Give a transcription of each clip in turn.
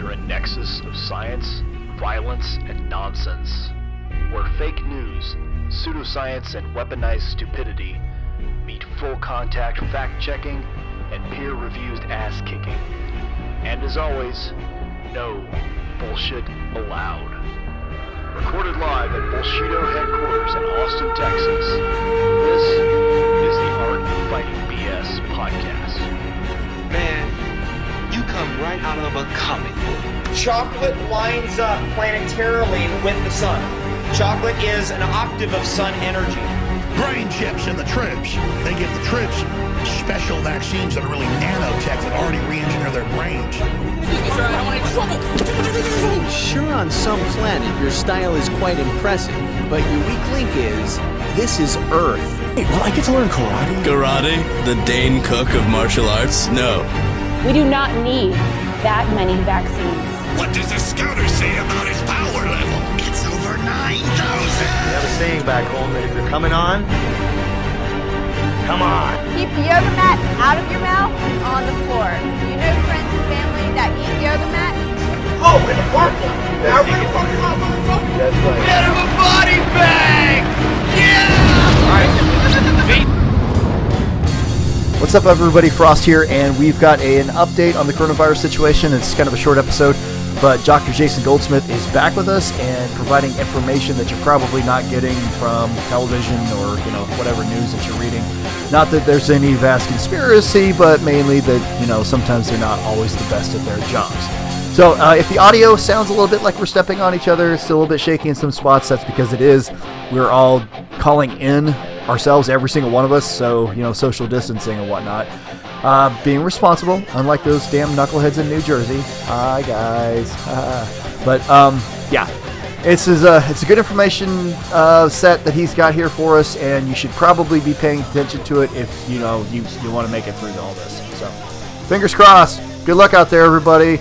enter a nexus of science, violence, and nonsense, where fake news, pseudoscience, and weaponized stupidity meet full contact fact checking and peer reviewed ass kicking. And as always, no bullshit allowed. Recorded live at Bullshido headquarters in Austin, Texas, this is the Art of Fighting BS podcast. Man, you come right out of a comic book. Chocolate lines up planetarily with the sun. Chocolate is an octave of sun energy. brain chips in the trips. They give the trips special vaccines that are really nanotech that already re-engineer their brains. Sure, on some planet your style is quite impressive, but your weak link is this is Earth. Well, I get to learn karate. Karate? The Dane Cook of martial arts? No. We do not need that many vaccines. What does the scouter say about his power level? It's over 9,000! We have a saying back home that if you're coming on, come on. Keep the yoga mat out of your mouth and on the floor. You know friends and family that eat yoga mat? Oh, in the parking lot. Now we're fucking motherfucker. That's right. Get him a body bag! What's up, everybody? Frost here, and we've got a, an update on the coronavirus situation. It's kind of a short episode, but Dr. Jason Goldsmith is back with us and providing information that you're probably not getting from television or you know whatever news that you're reading. Not that there's any vast conspiracy, but mainly that you know sometimes they're not always the best at their jobs. So uh, if the audio sounds a little bit like we're stepping on each other, it's a little bit shaky in some spots. That's because it is. We're all calling in ourselves, every single one of us. So you know, social distancing and whatnot. Uh, being responsible, unlike those damn knuckleheads in New Jersey. Hi guys. but um, yeah, it's is a it's a good information uh, set that he's got here for us, and you should probably be paying attention to it if you know you you want to make it through all this. So, fingers crossed. Good luck out there, everybody.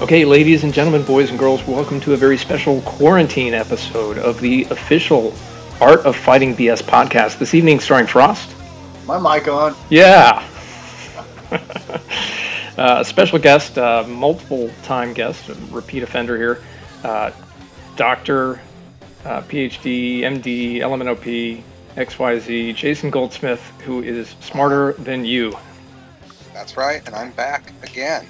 Okay, ladies and gentlemen, boys and girls, welcome to a very special quarantine episode of the official Art of Fighting BS podcast. This evening, starring Frost. My mic on. Yeah. uh, special guest, uh, multiple time guest, repeat offender here, uh, Doctor, uh, PhD, MD, LMNOP, XYZ, Jason Goldsmith, who is smarter than you. That's right, and I'm back again.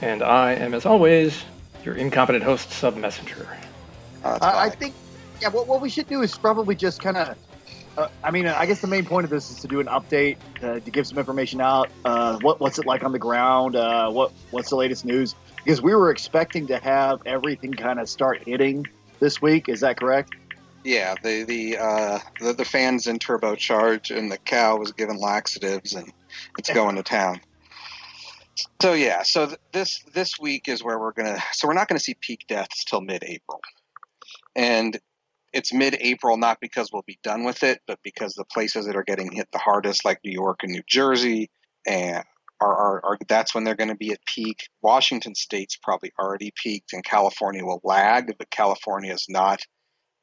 And I am, as always, your incompetent host, Sub Messenger. Uh, I, I think, yeah, what, what we should do is probably just kind of. Uh, I mean, I guess the main point of this is to do an update, uh, to give some information out. Uh, what what's it like on the ground? Uh, what what's the latest news? Because we were expecting to have everything kind of start hitting this week. Is that correct? Yeah, the the, uh, the the fans in turbocharge, and the cow was given laxatives, and it's going to town. So yeah, so th- this this week is where we're gonna. So we're not gonna see peak deaths till mid-April, and it's mid-April not because we'll be done with it, but because the places that are getting hit the hardest, like New York and New Jersey, and are, are, are that's when they're going to be at peak. Washington State's probably already peaked, and California will lag, but California is not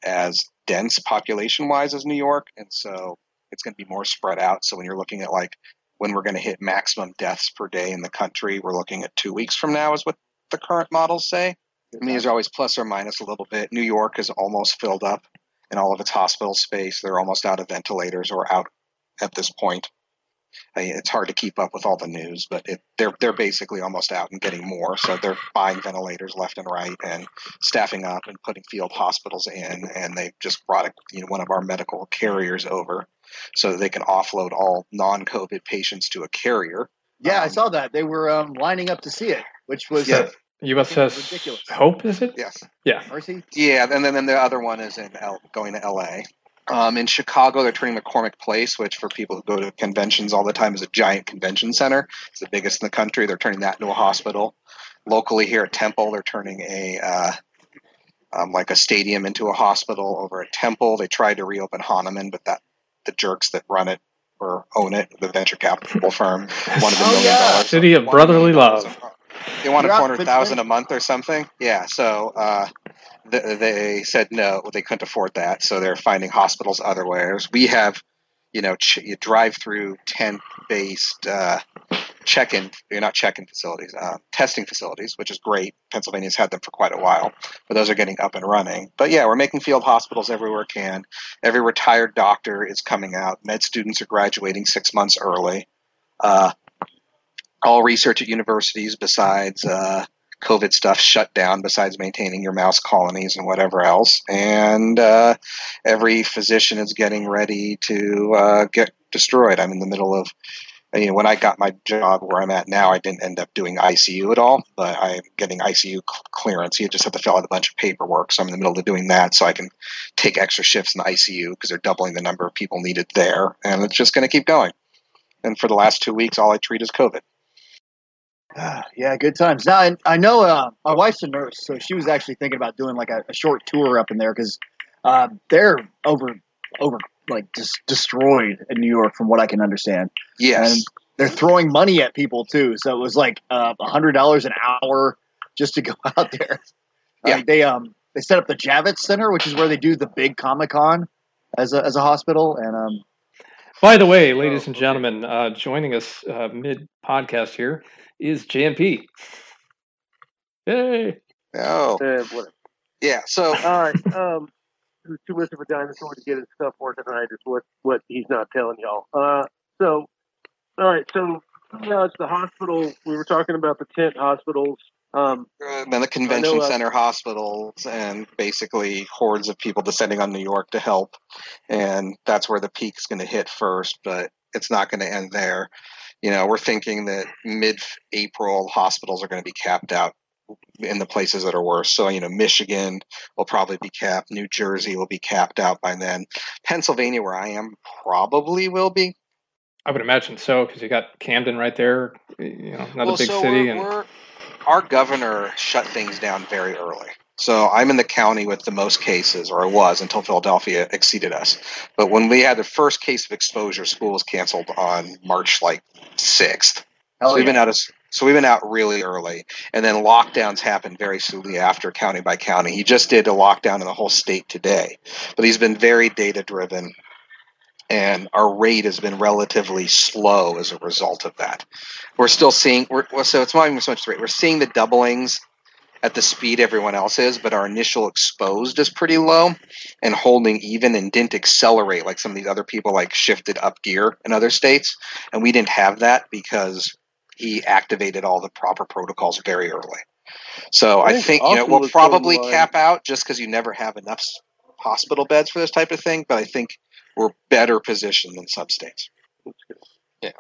as dense population-wise as New York, and so it's going to be more spread out. So when you're looking at like when we're going to hit maximum deaths per day in the country, we're looking at two weeks from now, is what the current models say. I mean, these are always plus or minus a little bit. New York is almost filled up in all of its hospital space. They're almost out of ventilators or out at this point. I mean, it's hard to keep up with all the news, but it, they're they're basically almost out and getting more. So they're buying ventilators left and right and staffing up and putting field hospitals in. And they just brought a, you know, one of our medical carriers over so that they can offload all non-COVID patients to a carrier. Yeah, I saw that they were um, lining up to see it, which was Yeah. USS Ridiculous. Hope, is it? Yes. Yeah. Mercy. Yeah, and then, then the other one is in L, going to LA. Um, in Chicago, they're turning McCormick Place, which for people who go to conventions all the time is a giant convention center. It's the biggest in the country. They're turning that into a hospital. Locally here at Temple, they're turning a uh, um, like a stadium into a hospital over at Temple. They tried to reopen Hahnemann, but that the jerks that run it or own it, the venture capital firm, wanted a Oh, million yeah. dollars. City of brotherly love. They wanted four hundred thousand a month or something. Yeah, so uh, th- they said no, they couldn't afford that, so they're finding hospitals otherwhere. We have, you know, ch- you drive through tent based uh, check-in, you're not check-in facilities, uh, testing facilities, which is great. Pennsylvania's had them for quite a while, but those are getting up and running. But yeah, we're making field hospitals everywhere can. Every retired doctor is coming out. Med students are graduating six months early. Uh, all research at universities, besides uh, COVID stuff, shut down. Besides maintaining your mouse colonies and whatever else, and uh, every physician is getting ready to uh, get destroyed. I'm in the middle of you know, when I got my job where I'm at now, I didn't end up doing ICU at all, but I'm getting ICU clearance. You just have to fill out a bunch of paperwork. So I'm in the middle of doing that so I can take extra shifts in ICU because they're doubling the number of people needed there. And it's just going to keep going. And for the last two weeks, all I treat is COVID. Yeah, good times. Now, I, I know uh, my wife's a nurse, so she was actually thinking about doing like a, a short tour up in there because uh, they're over over like just destroyed in New York, from what I can understand. Yes, and they're throwing money at people too. So it was like uh, a hundred dollars an hour just to go out there. Yeah, uh, they um they set up the Javits Center, which is where they do the big Comic Con as a as a hospital, and um. By the way, ladies and gentlemen, uh, joining us uh, mid podcast here is JMP. Hey. Oh. yeah. So. All right. Um, who's too much of a dinosaur to get his stuff organized is what what he's not telling y'all. Uh, so, all right, so now it's the hospital. We were talking about the tent hospitals. Um, and then the convention know, uh, center hospitals, and basically hordes of people descending on New York to help, and that's where the peak's going to hit first. But it's not going to end there. You know, we're thinking that mid-April hospitals are going to be capped out in the places that are worse. So, you know, Michigan will probably be capped. New Jersey will be capped out by then. Pennsylvania, where I am, probably will be. I would imagine so because you got Camden right there. You know, another well, big so city. We're, and we're, our governor shut things down very early. So I'm in the county with the most cases, or I was until Philadelphia exceeded us. But when we had the first case of exposure, school was canceled on March like sixth. so we've been out of so we've been out really early, and then lockdowns happened very soon after, county by county. He just did a lockdown in the whole state today, but he's been very data driven, and our rate has been relatively slow as a result of that. We're still seeing, we're, so it's not even so much the rate. We're seeing the doublings at the speed everyone else is, but our initial exposed is pretty low and holding even and didn't accelerate like some of these other people like shifted up gear in other states. And we didn't have that because he activated all the proper protocols very early. So I, I think, you know we'll probably cap out just because you never have enough hospital beds for this type of thing. But I think we're better positioned than some states. Yeah.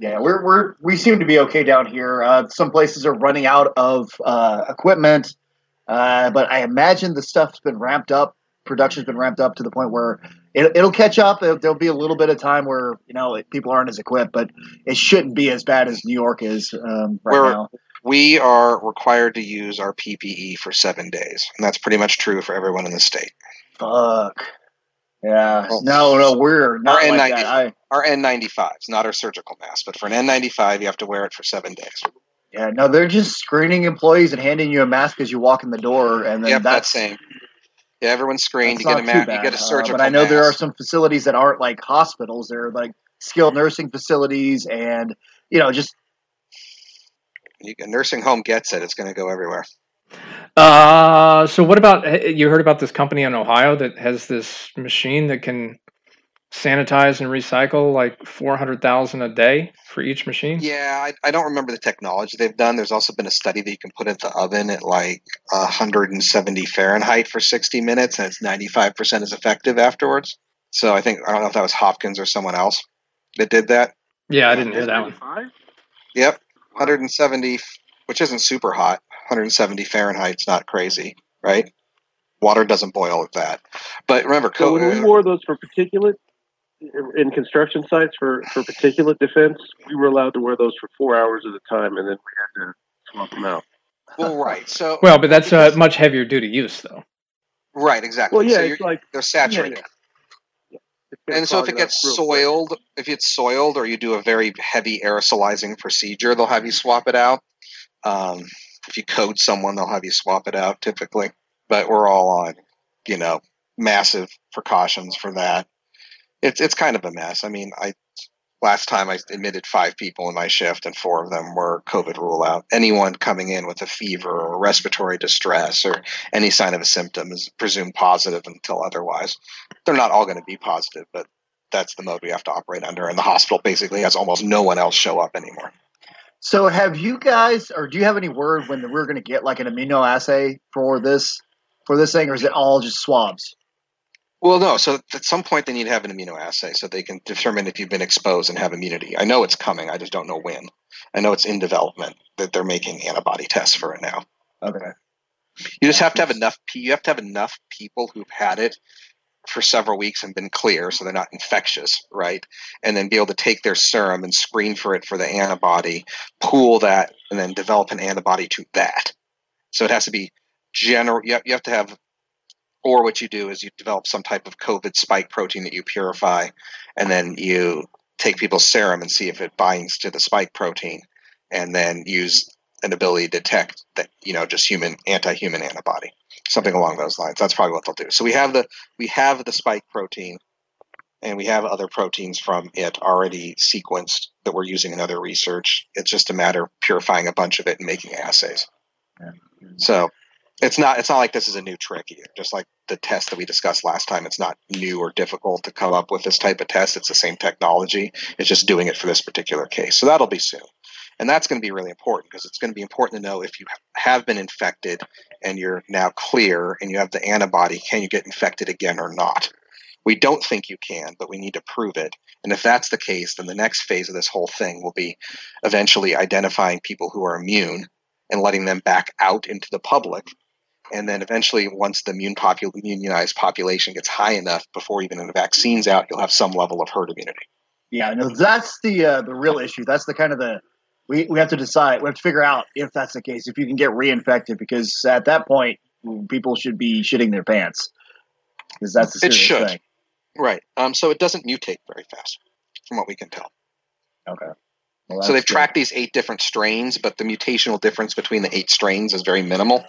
Yeah, we're we're we seem to be okay down here. Uh, some places are running out of uh, equipment, uh, but I imagine the stuff's been ramped up. Production's been ramped up to the point where it, will catch up. There'll be a little bit of time where you know people aren't as equipped, but it shouldn't be as bad as New York is um, right We're, now. We are required to use our PPE for seven days, and that's pretty much true for everyone in the state. Fuck. Yeah. Well, no, no, we're not our like N90, that. I, our N95s, not our surgical mask, but for an N95, you have to wear it for seven days. Yeah, no, they're just screening employees and handing you a mask as you walk in the door, and then yep, that's, that's same. Yeah, everyone's screened. You get a mask. you get a surgical. Uh, but I know mask. there are some facilities that aren't like hospitals. They're like skilled nursing facilities, and you know, just you, a nursing home gets it. It's going to go everywhere. Uh, so what about you heard about this company in Ohio that has this machine that can sanitize and recycle like 400,000 a day for each machine? Yeah, I, I, don't remember the technology they've done. There's also been a study that you can put in the oven at like 170 Fahrenheit for 60 minutes and it's 95% as effective afterwards. So I think, I don't know if that was Hopkins or someone else that did that. Yeah, I didn't hear that one. Yep, 170, which isn't super hot. 170 Fahrenheit is not crazy, right? Water doesn't boil at that. But remember, so when we wore those for particulate in construction sites for, for particulate defense, we were allowed to wear those for four hours at a time, and then we had to swap them out. Well, right. So well, but that's a much heavier duty use, though. Right. Exactly. Well, yeah, so it's like they're saturated. Yeah, yeah. And so if it gets soiled, quick. if it's soiled, or you do a very heavy aerosolizing procedure, they'll have you swap it out. Um, if you code someone, they'll have you swap it out typically. But we're all on, you know, massive precautions for that. It's it's kind of a mess. I mean, I last time I admitted five people in my shift, and four of them were COVID rule out. Anyone coming in with a fever or respiratory distress or any sign of a symptom is presumed positive until otherwise. They're not all going to be positive, but that's the mode we have to operate under. And the hospital basically has almost no one else show up anymore. So, have you guys, or do you have any word when we're going to get like an immunoassay for this for this thing, or is it all just swabs? Well, no. So at some point they need to have an immunoassay so they can determine if you've been exposed and have immunity. I know it's coming. I just don't know when. I know it's in development that they're making antibody tests for it now. Okay. You just have to have enough. You have to have enough people who've had it for several weeks and been clear, so they're not infectious, right? And then be able to take their serum and screen for it for the antibody, pool that, and then develop an antibody to that. So it has to be general. You have, to have or what you do is you develop some type of COVID spike protein that you purify, and then you take people's serum and see if it binds to the spike protein, and then use an ability to detect that you know just human anti-human antibody, something along those lines. That's probably what they'll do. So we have the we have the spike protein, and we have other proteins from it already sequenced that we're using in other research. It's just a matter of purifying a bunch of it and making assays. So it's not it's not like this is a new trick either. Just like the test that we discussed last time, it's not new or difficult to come up with this type of test. It's the same technology. It's just doing it for this particular case. So that'll be soon. And that's going to be really important because it's going to be important to know if you have been infected and you're now clear and you have the antibody, can you get infected again or not? We don't think you can, but we need to prove it. And if that's the case, then the next phase of this whole thing will be eventually identifying people who are immune and letting them back out into the public and then eventually once the immune popul- immunized population gets high enough before even the vaccine's out you'll have some level of herd immunity yeah no that's the uh, the real issue that's the kind of the we, we have to decide we have to figure out if that's the case if you can get reinfected because at that point people should be shitting their pants because that's the it should thing. right um, so it doesn't mutate very fast from what we can tell okay well, so they've good. tracked these eight different strains but the mutational difference between the eight strains is very minimal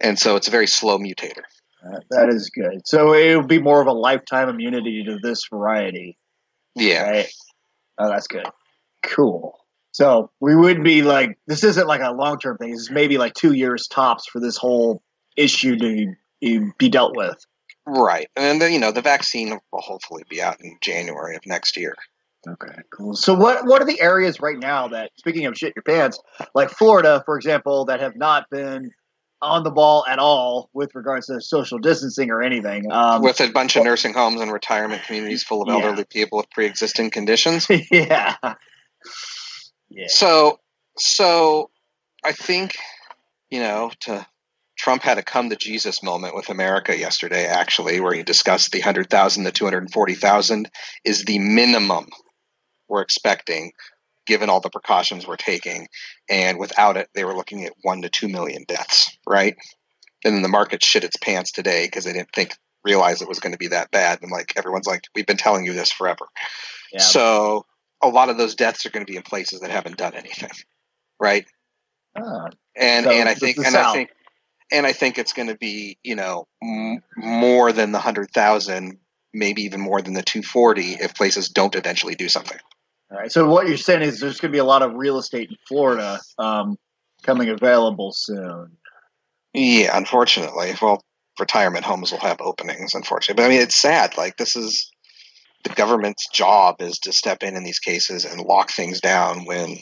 and so it's a very slow mutator. Uh, that is good. So it would be more of a lifetime immunity to this variety. Yeah. Right? Oh, that's good. Cool. So we would be like, this isn't like a long term thing. This is maybe like two years tops for this whole issue to be dealt with. Right, and then you know the vaccine will hopefully be out in January of next year. Okay, cool. So what what are the areas right now that, speaking of shit your pants, like Florida, for example, that have not been on the ball at all with regards to social distancing or anything. Um, with a bunch of nursing homes and retirement communities full of elderly yeah. people with pre-existing conditions. yeah. Yeah. So, so I think you know to Trump had a come to Jesus moment with America yesterday, actually, where he discussed the hundred thousand, the two hundred and forty thousand is the minimum we're expecting given all the precautions we're taking. And without it, they were looking at one to two million deaths, right? And then the market shit its pants today because they didn't think realize it was going to be that bad. And like everyone's like, we've been telling you this forever. Yeah. So a lot of those deaths are going to be in places that haven't done anything, right? Ah, and so and I think and South. I think and I think it's going to be you know m- more than the hundred thousand, maybe even more than the two forty if places don't eventually do something. All right. So what you're saying is there's going to be a lot of real estate in Florida um, coming available soon. Yeah, unfortunately. Well, retirement homes will have openings, unfortunately. But I mean, it's sad. Like this is the government's job is to step in in these cases and lock things down when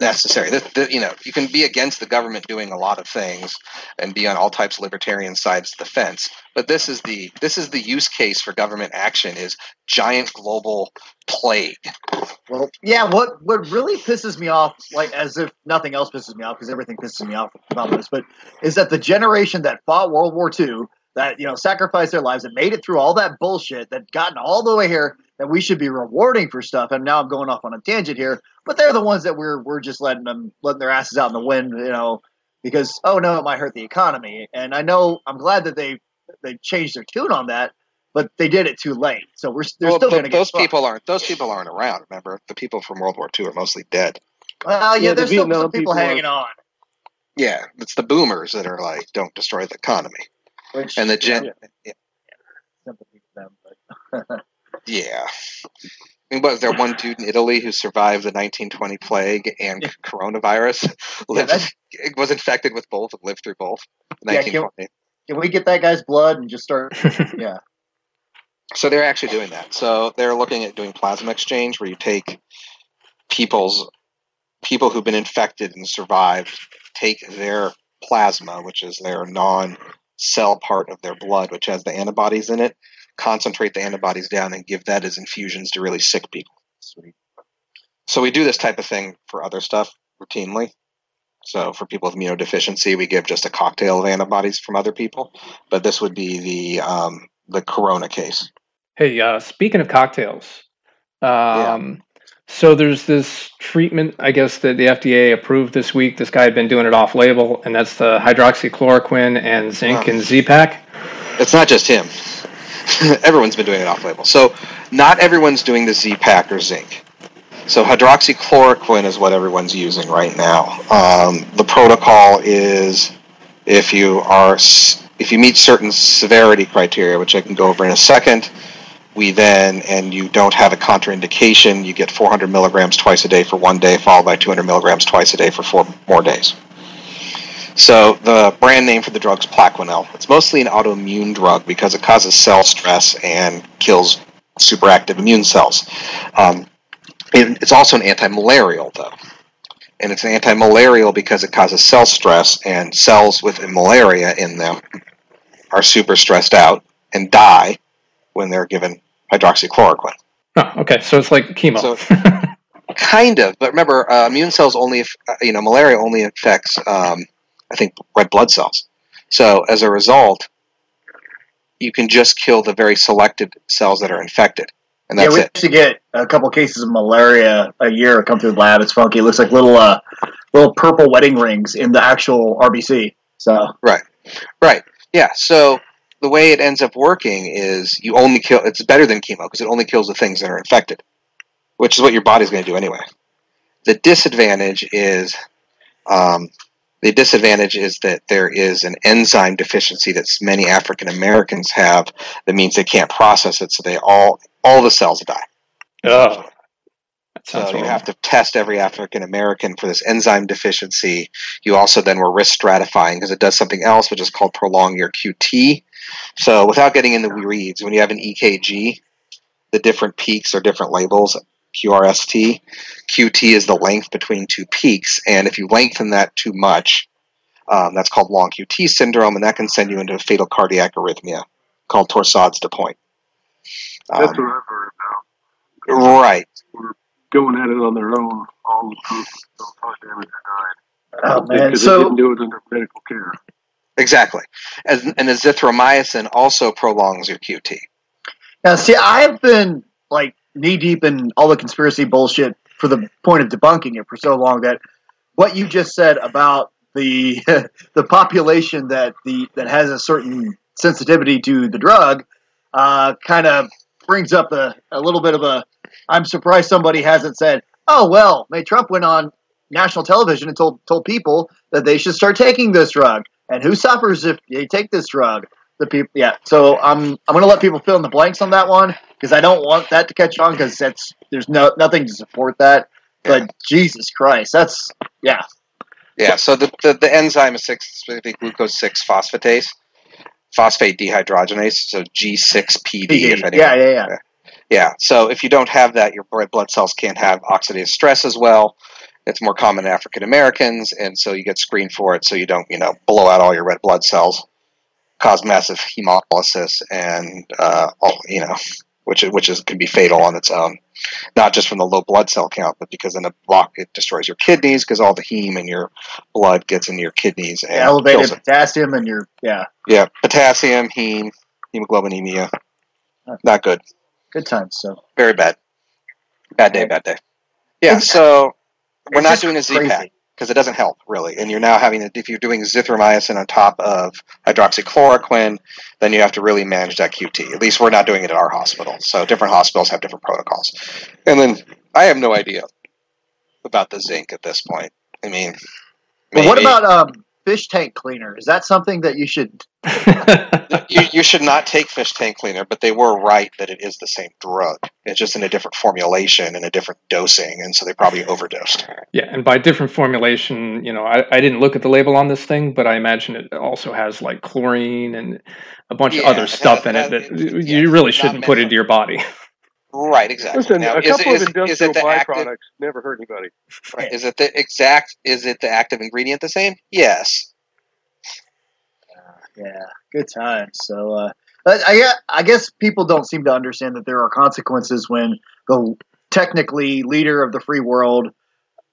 necessary. The, the, you know, you can be against the government doing a lot of things and be on all types of libertarian sides of the fence, but this is the this is the use case for government action is giant global plague. Well, yeah. What what really pisses me off, like as if nothing else pisses me off, because everything pisses me off about this, but is that the generation that fought World War II, that you know sacrificed their lives and made it through all that bullshit, that gotten all the way here, that we should be rewarding for stuff. And now I'm going off on a tangent here, but they're the ones that we're we're just letting them letting their asses out in the wind, you know, because oh no, it might hurt the economy. And I know I'm glad that they they changed their tune on that, but they did it too late. So we're they're well, still going to get those fucked. people aren't those people aren't around. Remember, the people from World War II are mostly dead. Well, yeah, Yeah, the there's still Vietnam some people, people hanging on. Yeah, it's the boomers that are like, don't destroy the economy. Which, And the gen, yeah, sympathy for them, but yeah. I mean, was there one dude in Italy who survived the 1920 plague and coronavirus? Lived, was infected with both and lived through both. Yeah, can, can we get that guy's blood and just start? yeah. So they're actually doing that. So they're looking at doing plasma exchange, where you take people's people who've been infected and survived, take their plasma, which is their non-cell part of their blood, which has the antibodies in it, concentrate the antibodies down, and give that as infusions to really sick people. So we do this type of thing for other stuff routinely. So for people with immunodeficiency, we give just a cocktail of antibodies from other people. But this would be the um, the corona case. Hey, uh, speaking of cocktails, um, so there's this treatment, I guess, that the FDA approved this week. This guy had been doing it off label, and that's the hydroxychloroquine and zinc Oh. and Z-Pak. It's not just him. everyone's been doing it off label. So not everyone's doing the Z Pak or zinc. So hydroxychloroquine is what everyone's using right now. Um, the protocol is if you are if you meet certain severity criteria, which I can go over in a second, we then and you don't have a contraindication, you get 400 milligrams twice a day for one day, followed by 200 milligrams twice a day for four more days. So the brand name for the drug is Plaquenil. It's mostly an autoimmune drug because it causes cell stress and kills superactive immune cells. Um, it- it's also an anti-malarial, though, and it's an anti-malarial because it causes cell stress, and cells with malaria in them are super stressed out and die when they're given hydroxychloroquine. Oh, okay, so it's like chemo. So, kind of, but remember, uh, immune cells only, aff- uh, you know, malaria only affects, um, I think, red blood cells. So as a result, you can just kill the very selected cells that are infected, and that's yeah, that's we it. used to get a couple cases of malaria a year come through the lab. It's funky. It looks like little uh, little purple wedding rings in the actual RBC. So Right, right, yeah. So the way it ends up working is you only kill. It's better than chemo because it only kills the things that are infected, which is what your body's going to do anyway. The disadvantage is, um, the disadvantage is that there is an enzyme deficiency that many African Americans have. That means they can't process it, so they all all the cells die. Oh, So you have to test every African American for this enzyme deficiency. You also then were risk stratifying because it does something else, which is called prolong your QT. So without getting into the weeds, when you have an EKG, the different peaks are different labels. QRST, QT is the length between two peaks, and if you lengthen that too much, um, that's called long QT syndrome, and that can send you into a fatal cardiac arrhythmia called torsades de pointes. That's Um, what I've heard about. right. We're going at it on their own. All the proof damage are. Oh, man. Because So- they didn't do it under medical care. Exactly. And, and azithromycin also prolongs your QT. now, see, I've been like knee deep in all the conspiracy bullshit for the point of debunking it for so long that what you just said about the the population that the that has a certain sensitivity to the drug uh, kind of brings up a, a little bit of a I'm surprised somebody hasn't said, oh well, May Trump went on national television and told told people that they should start taking this drug, and who suffers if they take this drug? The people, yeah. So I'm I'm gonna let people fill in the blanks on that one because I don't want that to catch on because that's there's no nothing to support that. But Jesus Christ, that's yeah. Yeah, so the, the, the enzyme is 6 specific glucose 6 phosphatase, phosphate dehydrogenase, so G6PD, if anyone. Yeah, yeah, yeah. Yeah, so if you don't have that, your blood cells can't have oxidative stress as well. It's more common in African Americans, and so you get screened for it so you don't, you know, blow out all your red blood cells, cause massive hemolysis, and, uh, all, you know, which, which is, can be fatal on its own. Not just from the low blood cell count, but because in a block it destroys your kidneys because all the heme in your blood gets into your kidneys and Elevated potassium and your yeah. Yeah, potassium, heme, hemoglobinemia. Not good. Good times. So Very bad. Bad day, bad day. Yeah, so we're not doing a Z Pak because it doesn't help really. And you're now having to, if you're doing zithromycin on top of hydroxychloroquine, then you have to really manage that QT. At least we're not doing it at our hospital. So different hospitals have different protocols. And then I have no idea about the zinc at this point. I mean, But what about um, fish tank cleaner. Is that something that you should? you, you should not take fish tank cleaner, but they were right that it is the same drug. It's just in a different formulation and a different dosing, and so they probably overdosed. Yeah, and by different formulation, you know, I, I didn't look at the label on this thing, but I imagine it also has like chlorine and a bunch of other stuff has- in it that you really shouldn't put into your body. Right, exactly. Listen, now, a is, it- couple is, of is industrial it the byproducts active? never hurt anybody. Right, is it the exact? Is it the active ingredient the same? Yes. Yeah, good times. So, uh, but I, I guess people don't seem to understand that there are consequences when the technically leader of the free world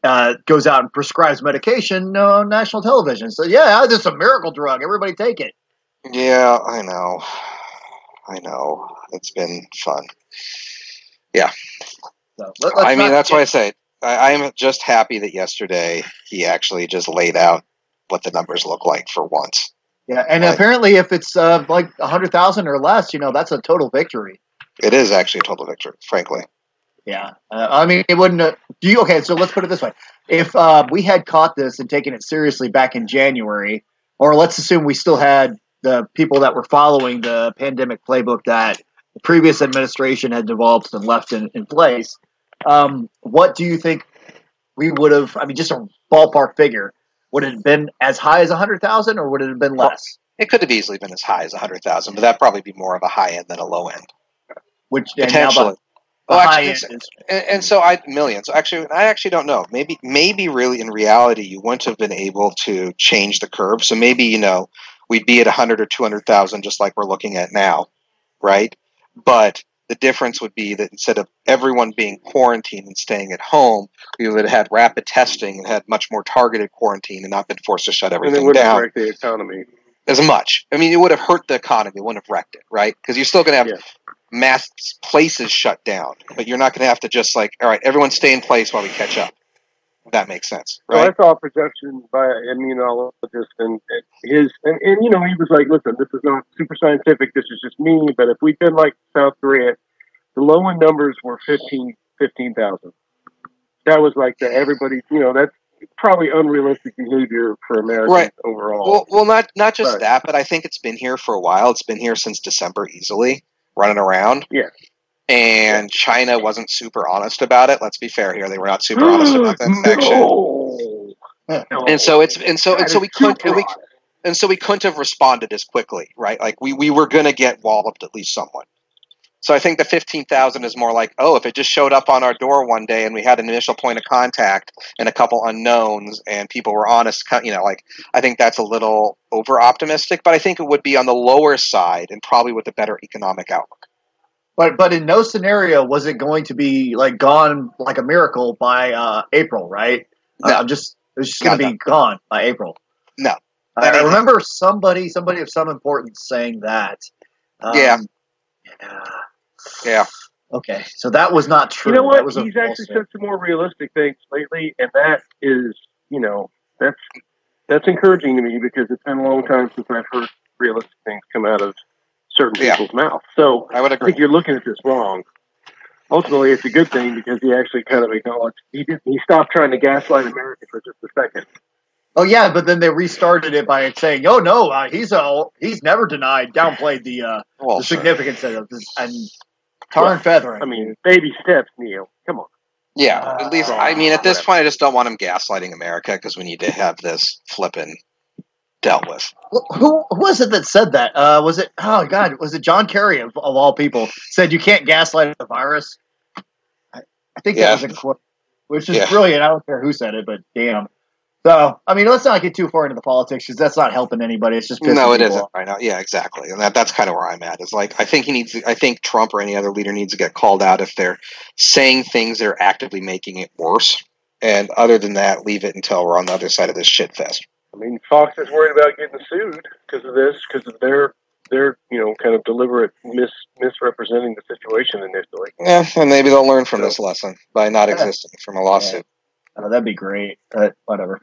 uh, goes out and prescribes medication on national television. So, yeah, this is a miracle drug. Everybody take it. Yeah, I know. I know. It's been fun. Yeah. So, let, I mean, that's why I say I, I'm just happy that yesterday he actually just laid out what the numbers look like for once. Yeah, and apparently, if it's uh, like a hundred thousand or less, you know, that's a total victory. It is actually a total victory, frankly. Yeah, uh, I mean, it wouldn't. Uh, do you okay? So let's put it this way: if uh, we had caught this and taken it seriously back in January, or let's assume we still had the people that were following the pandemic playbook that previous administration had developed and left in, in place, um, what do you think we would have? I mean, just a ballpark figure. Would it have been as high as a hundred thousand, or would it have been less? It could have easily been as high as a hundred thousand, but that'd probably be more of a high end than a low end. Which and now the- Potentially. Oh, actually, is and, and so I millions. Actually, I actually don't know. Maybe, maybe really in reality, you wouldn't have been able to change the curve. So maybe you know we'd be at a hundred or two hundred thousand, just like we're looking at now, right? But the difference would be that instead of everyone being quarantined and staying at home, we would have had rapid testing and had much more targeted quarantine and not been forced to shut And it everything down wreck the economy. as much. I mean, it would have hurt the economy. It wouldn't have wrecked it, right? Because you're still going to have mass places shut down, but you're not going to have to just like, all right, everyone stay in place while we catch up. That makes sense, So right? I saw a projection by an immunologist, and, his, and, and you know, he was like, "Listen, this is not super scientific. This is just me. But if we'd been like South Korea, the low end numbers were 15 That was like the everybody. You know, that's probably unrealistic behavior for Americans Right. overall. Well, well, not not just Right. that, but I think it's been here for a while. It's been here since December, easily running around. Yeah. And China wasn't super honest about it. Let's be fair here; they were not super honest about the infection. and so it's and so and so we couldn't and we and so we couldn't have responded as quickly, right? Like we we were going to get walloped at least somewhat. So I think the fifteen thousand is more like, oh, if it just showed up on our door one day and we had an initial point of contact and a couple unknowns and people were honest, you know, like I think that's a little over optimistic, but I think it would be on the lower side and probably with a better economic outlook. But but in no scenario was it going to be like gone like a miracle by uh, April, right? Uh, I'm just it was just going to No, be gone by April. No. I, That I remember somebody somebody of some importance saying that. Um, Yeah. Yeah. Okay, so that was not true. You know That what? was He's actually said some more realistic things lately, and that is, you know, that's that's encouraging to me because it's been a long time since I've heard realistic things come out of certain Yeah. people's mouths. So I would I agree. think you're looking at this wrong. Ultimately, it's a good thing because he actually kind of acknowledged he did. He stopped trying to gaslight America for just a second. Oh yeah, but then they restarted it by saying, "Oh no, uh, he's a he's never denied, downplayed the uh, Well, the sure. significance of this and tar and feathering." I mean, baby steps, Neil. Come on. Yeah, at least I mean, at this point, I just don't want him gaslighting America because we need to have this flipping dealt with. Who who was it that said that? Uh, was it? Oh God, was it John Kerry of, of all people said you can't gaslight the virus? I, I think Yeah. that was a quote, which is Yeah. brilliant. I don't care who said it, but damn. So I mean, let's not get too far into the politics because that's not helping anybody. It's just No, it isn't right now. Yeah, exactly, and that that's kind of where I'm at. Is like I think he needs. I think Trump or any other leader needs to get called out if they're saying things that are actively making it worse. And other than that, leave it until we're on the other side of this shit fest. I mean, Fox is worried about getting sued because of this, because of their their you know kind of deliberate mis misrepresenting the situation initially. Yeah, and maybe they'll learn from this lesson by not Yeah. existing from a lawsuit. Oh, that'd be great. But whatever.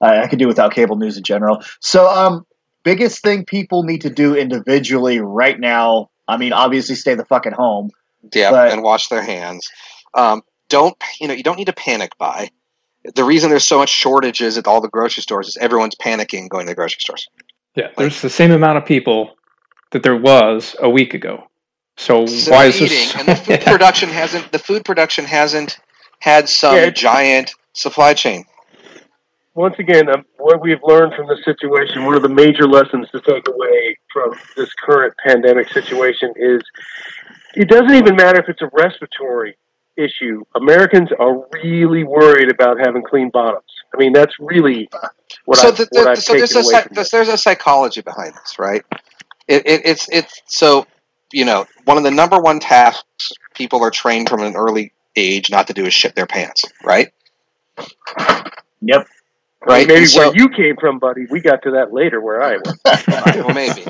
I, I could do without cable news in general. So, um, biggest thing people need to do individually right now. I mean, obviously, stay the fuck at home. Yeah, But- and wash their hands. Um, don't you know? You don't need to panic buy. The reason there's so much shortages at all the grocery stores is everyone's panicking going to the grocery stores. Yeah, there's the same amount of people that there was a week ago. So, So why is this? eating, and the food production hasn't the food production hasn't had some Yeah, giant supply chain. once again, um, what we've learned from this situation, one of the major lessons to take away from this current pandemic situation is it doesn't even matter if it's a respiratory issue. Americans are really worried about having clean bottoms. I mean, that's really what, so I, the, what the- I've so there's taken a away from there's, there's a psychology behind this, right? It, it, it's it's so you know one of the number one tasks people are trained from an early age not to do is shit their pants, right? Yep. Right. Maybe so- where you came from, buddy. We got to that later where I was. Well, maybe.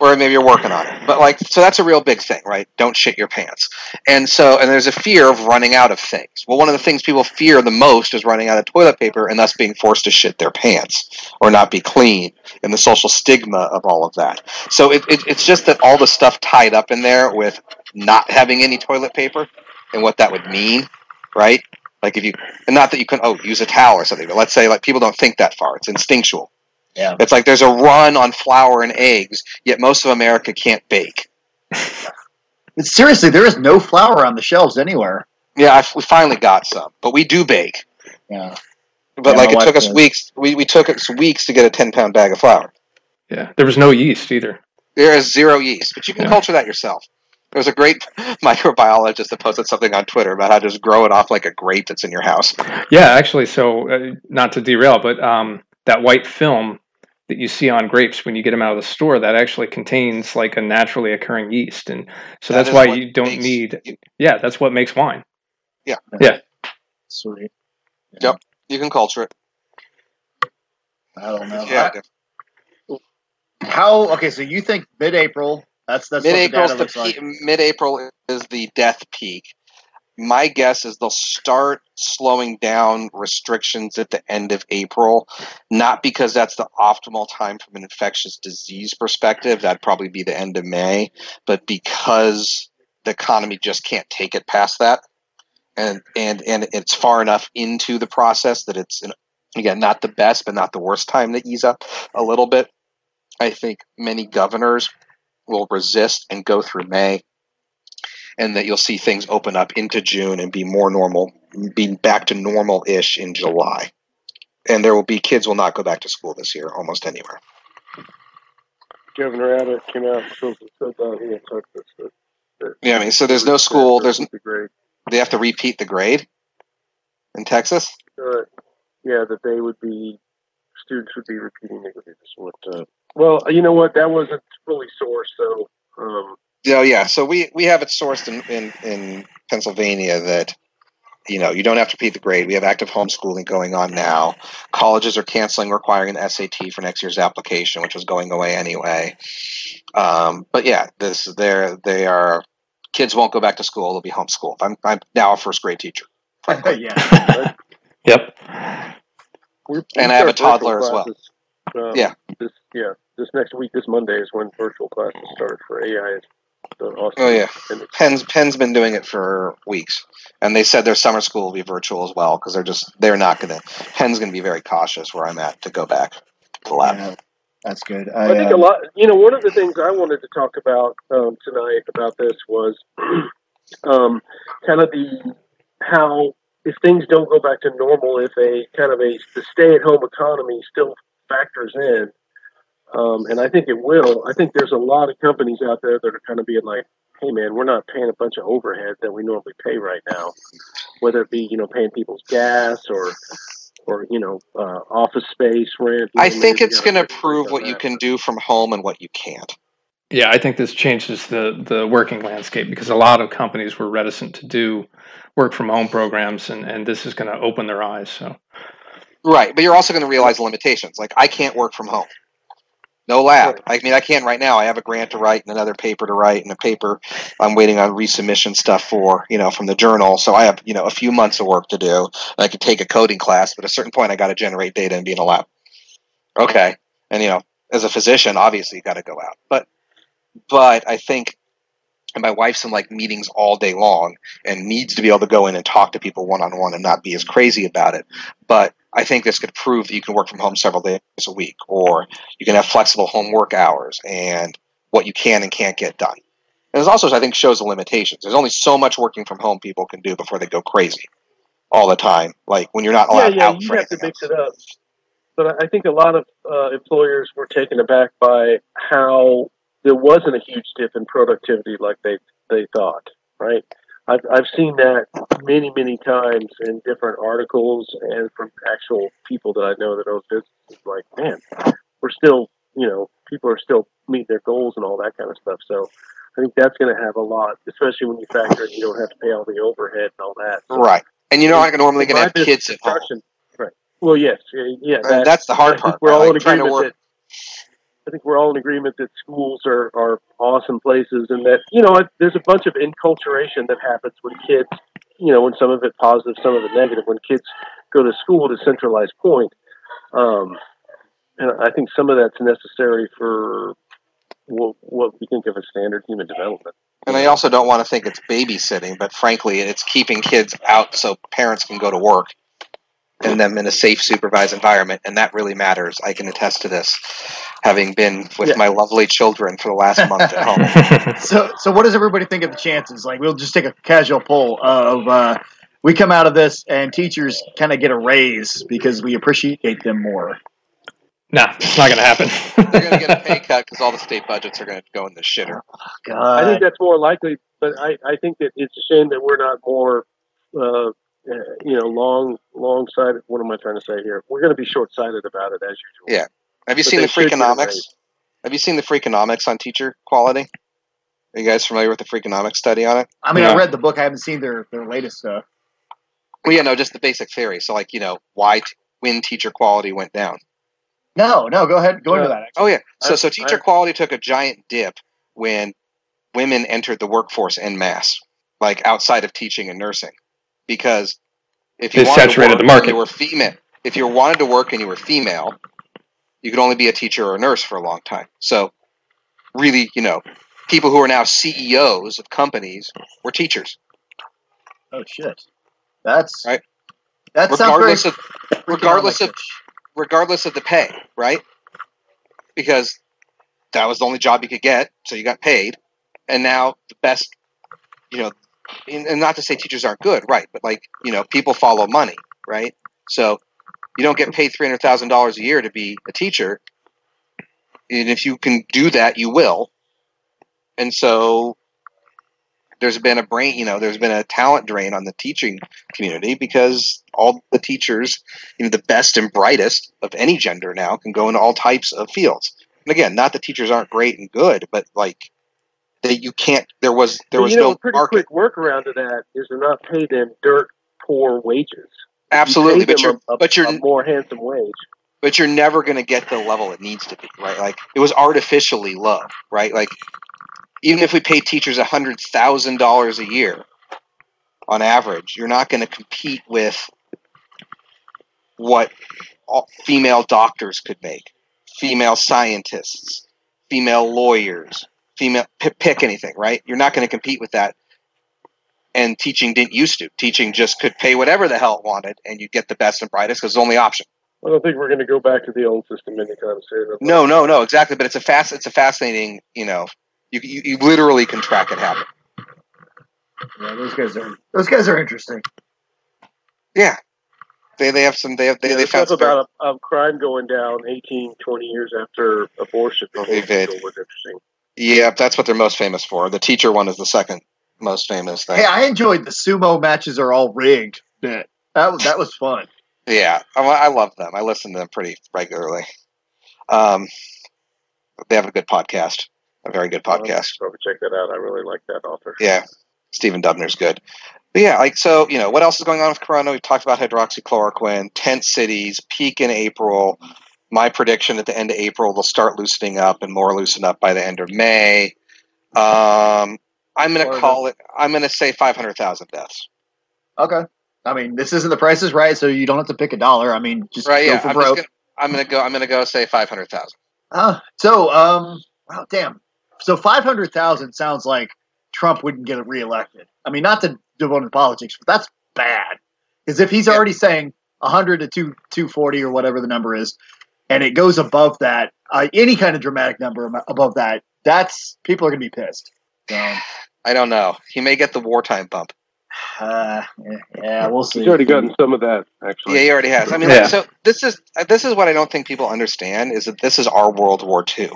Or maybe you're working on it. But like, so that's a real big thing, right? Don't shit your pants. And so, and there's a fear of running out of things. Well, one of the things people fear the most is running out of toilet paper and thus being forced to shit their pants or not be clean and the social stigma of all of that. So it, it, it's just that all the stuff tied up in there with not having any toilet paper and what that would mean, right? Like if you, and not that you can, oh, use a towel or something, but let's say like people don't think that far. It's instinctual. Yeah. It's like there's a run on flour and eggs, yet most of America can't bake. Seriously, there is no flour on the shelves anywhere. Yeah, I, we finally got some, but we do bake. Yeah. But Yeah, like it took us does. weeks. We, we took us weeks to get a ten pound bag of flour. Yeah, there was no yeast either. There is zero yeast, but you can culture that yourself. There was a great microbiologist that posted something on Twitter about how to just grow it off like a grape that's in your house. Yeah, actually, so uh, not to derail, but um, that white film that you see on grapes when you get them out of the store that actually contains like a naturally occurring yeast, and so That that's why you don't makes- need. Yeah, that's what makes wine. Yeah. Yeah. Sweet. Yep. You can culture it. I don't know. Yeah. How? Okay, so you think mid-April? That's that's what the Mid-April data is looks the like. pe- mid-April is the death peak. My guess is they'll start slowing down restrictions at the end of April, not because that's the optimal time from an infectious disease perspective. That'd probably be the end of May, but because the economy just can't take it past that, and and and it's far enough into the process that it's an, again not the best, but not the worst time to ease up a little bit. I think many governors will resist and go through May, and that you'll see things open up into June and be more normal, be back to normal ish in July. And there will be kids will not go back to school this year almost anywhere. Governor Abbott came out and said that he in Texas. That, that Yeah, I mean, so there's no school. There's the grade. they have to repeat the grade in Texas. Uh, yeah, that they would be students would be repeating the grade. Is what? Uh, well, you know what? That wasn't fully sourced, so um, Yeah, yeah. So we we have it sourced in in, in Pennsylvania that you know you don't have to repeat the grade. We have active homeschooling going on now. Colleges are canceling requiring an SAT for next year's application, which was going away anyway. Um, but yeah, this they're they are kids won't go back to school. They'll be homeschooled. I'm I'm now a first grade teacher, yeah. Yep. we're, and we I have a start toddler as well. um, Yeah. This yeah, this next week, this Monday is when virtual classes start for AI. So Austin, Oh yeah, Penn's Penn's been doing it for weeks, and they said their summer school will be virtual as well because they're just they're not gonna. Penn's gonna be very cautious where I'm at to go back to the lab. Yeah, that's good. I think a um, lot. You know, one of the things I wanted to talk about um, tonight about this was um, kind of the how if things don't go back to normal, if a kind of a the stay-at-home economy still factors in, um, and I think it will. I think there's a lot of companies out there that are kind of being like, "Hey, man, we're not paying a bunch of overhead that we normally pay right now, whether it be you know paying people's gas or." Or you know, uh, office space rent. I think it's going to take a break prove on what you can do from home and what you can't. Yeah, I think this changes the the working landscape because a lot of companies were reticent to do work from home programs, and and this is going to open their eyes. So Right, but you're also going to realize the limitations. Like I can't work from home. No lab. I mean, I can right now. I have a grant to write and another paper to write and a paper I'm waiting on resubmission stuff for, you know, from the journal. So I have, you know, a few months of work to do. I could take a coding class, but at a certain point I got to generate data and be in a lab. Okay. And, you know, as a physician, obviously you got to go out. But, but I think and my wife's in like meetings all day long and needs to be able to go in and talk to people one on one and not be as crazy about it. But I think this could prove that you can work from home several days a week, or you can have flexible home work hours and what you can and can't get done. And it also, I think, shows the limitations. There's only so much working from home people can do before they go crazy all the time. Like when you're not yeah, allowed yeah, out you have to mix it up. But I- I think a lot of uh, employers were taken aback by how there wasn't a huge dip in productivity like they they thought. Right? I've I've seen that many many times in different articles and from actual people that I know that own businesses. Like, man, we're still you know people are still meeting their goals and all that kind of stuff. So. I think that's going to have a lot, especially when you factor in you don't have to pay all the overhead and all that. So Right. And you're not normally going to have kids at home. Right. Well, yes, yeah. And that's the hard part, We're all in trying to agreement work- that I think we're all in agreement that schools are, are awesome places, and that you know there's a bunch of enculturation that happens when kids, you know, when some of it positive, some of it negative. When kids go to school a centralized point, um, and I think some of that's necessary for what, what we think of as standard human development. And I also don't want to think it's babysitting, but frankly, it's keeping kids out so parents can go to work and them in a safe, supervised environment. And that really matters. I can attest to this, having been with Yeah. my lovely children for the last month at home. so so what does everybody think of the chances? Like we'll just take a casual poll of uh, we come out of this and teachers kind of get a raise because we appreciate them more. Nah, it's not going to happen. They're going to get a pay cut because all the state budgets are going to go in the shitter. God, I think that's more likely, but I, I think that it's a shame that we're not more, uh, uh, you know, long long sighted. What am I trying to say here? We're going to be short sighted about it as usual. Yeah. Have you But seen the should get Freakonomics? Have you seen the Freakonomics on teacher quality? Are you guys familiar with the Freakonomics study on it? I mean, I read the book. I haven't seen their their latest stuff. Well, yeah, no, just the basic theory. So, like, you know, why t- when teacher quality went down. No, no, go ahead, go into that. Oh yeah. So I- so teacher I- quality took a giant dip when women entered the workforce en masse, like outside of teaching and nursing, because if you It wanted saturated to work the market. and you were female, if you wanted to work and you were female, you could only be a teacher or a nurse for a long time. So really, you know, people who are now CEOs of companies were teachers. Oh shit, that's right. That's sounds regardless of regardless of regardless of the pay, right? Because that was the only job you could get, so you got paid, and now the best, you know, and not to say teachers aren't good, right? But like you know, people follow money, right? So you don't get paid three hundred thousand dollars a year to be a teacher, and if you can do that, you will. And so there's been a brain, you know, there's been a talent drain on the teaching community because all the teachers, you know, the best and brightest of any gender now can go into all types of fields. And again, not that teachers aren't great and good, but like that you can't. There was there was you know, no a pretty market. quick workaround to that is to not pay them dirt poor wages. Absolutely, You but you're a, but you're a more handsome wage. but you're never going to get the level it needs to be, right? Like it was artificially low, right? Like even if we pay teachers a hundred thousand dollars a year on average, you're not going to compete with what all female doctors could make, female scientists, female lawyers, female p- pick anything, right? You're not going to compete with that. And teaching didn't used to. Teaching just could pay whatever the hell it wanted, and you'd get the best and brightest because it's the only option. I don't think we're going to go back to the old system anytime soon. No, no, no, exactly. But it's a fast, it's a fascinating, you know, you, you, you literally can track it happen. Yeah, those guys are those guys are interesting. Yeah, they they have some they have they, Yeah, they found stuff about a, a crime going down 18, 20 years after abortion before They did. was interesting. Yeah, that's what they're most famous for. The teacher one is the second most famous thing. Hey, I enjoyed the sumo matches are all rigged bit. That was that was fun. Yeah, I, I love them. I listen to them pretty regularly. Um, they have a good podcast, a very good podcast. Probably check that out. I really like that author. Yeah, Stephen Dubner's good. But yeah, like so, you know, what else is going on with Corona? We've talked about hydroxychloroquine, tent cities, peak in April. My prediction at the end of April, they'll start loosening up and more loosen up by the end of May. Um, I'm going to call it. I'm going to say 500,000 deaths. Okay. I mean, this isn't the prices right, so you don't have to pick a dollar. I mean, just Right? go Yeah. for I'm broke. gonna, I'm going to go. I'm going to go say 500,000. Uh, so, um, wow, damn. So five hundred thousand sounds like Trump wouldn't get reelected. I mean, not to devote to politics, but that's bad. Because if he's already saying 100 to 2, 240 or whatever the number is, and it goes above that, uh, any kind of dramatic number above that, that's people are going to be pissed. So, I don't know. He may get the wartime bump. uh, yeah, yeah, we'll see. He's already gotten some of that, actually. Yeah, he already has. I mean, Yeah. like, so this is this is what I don't think people understand is that this is our World War II.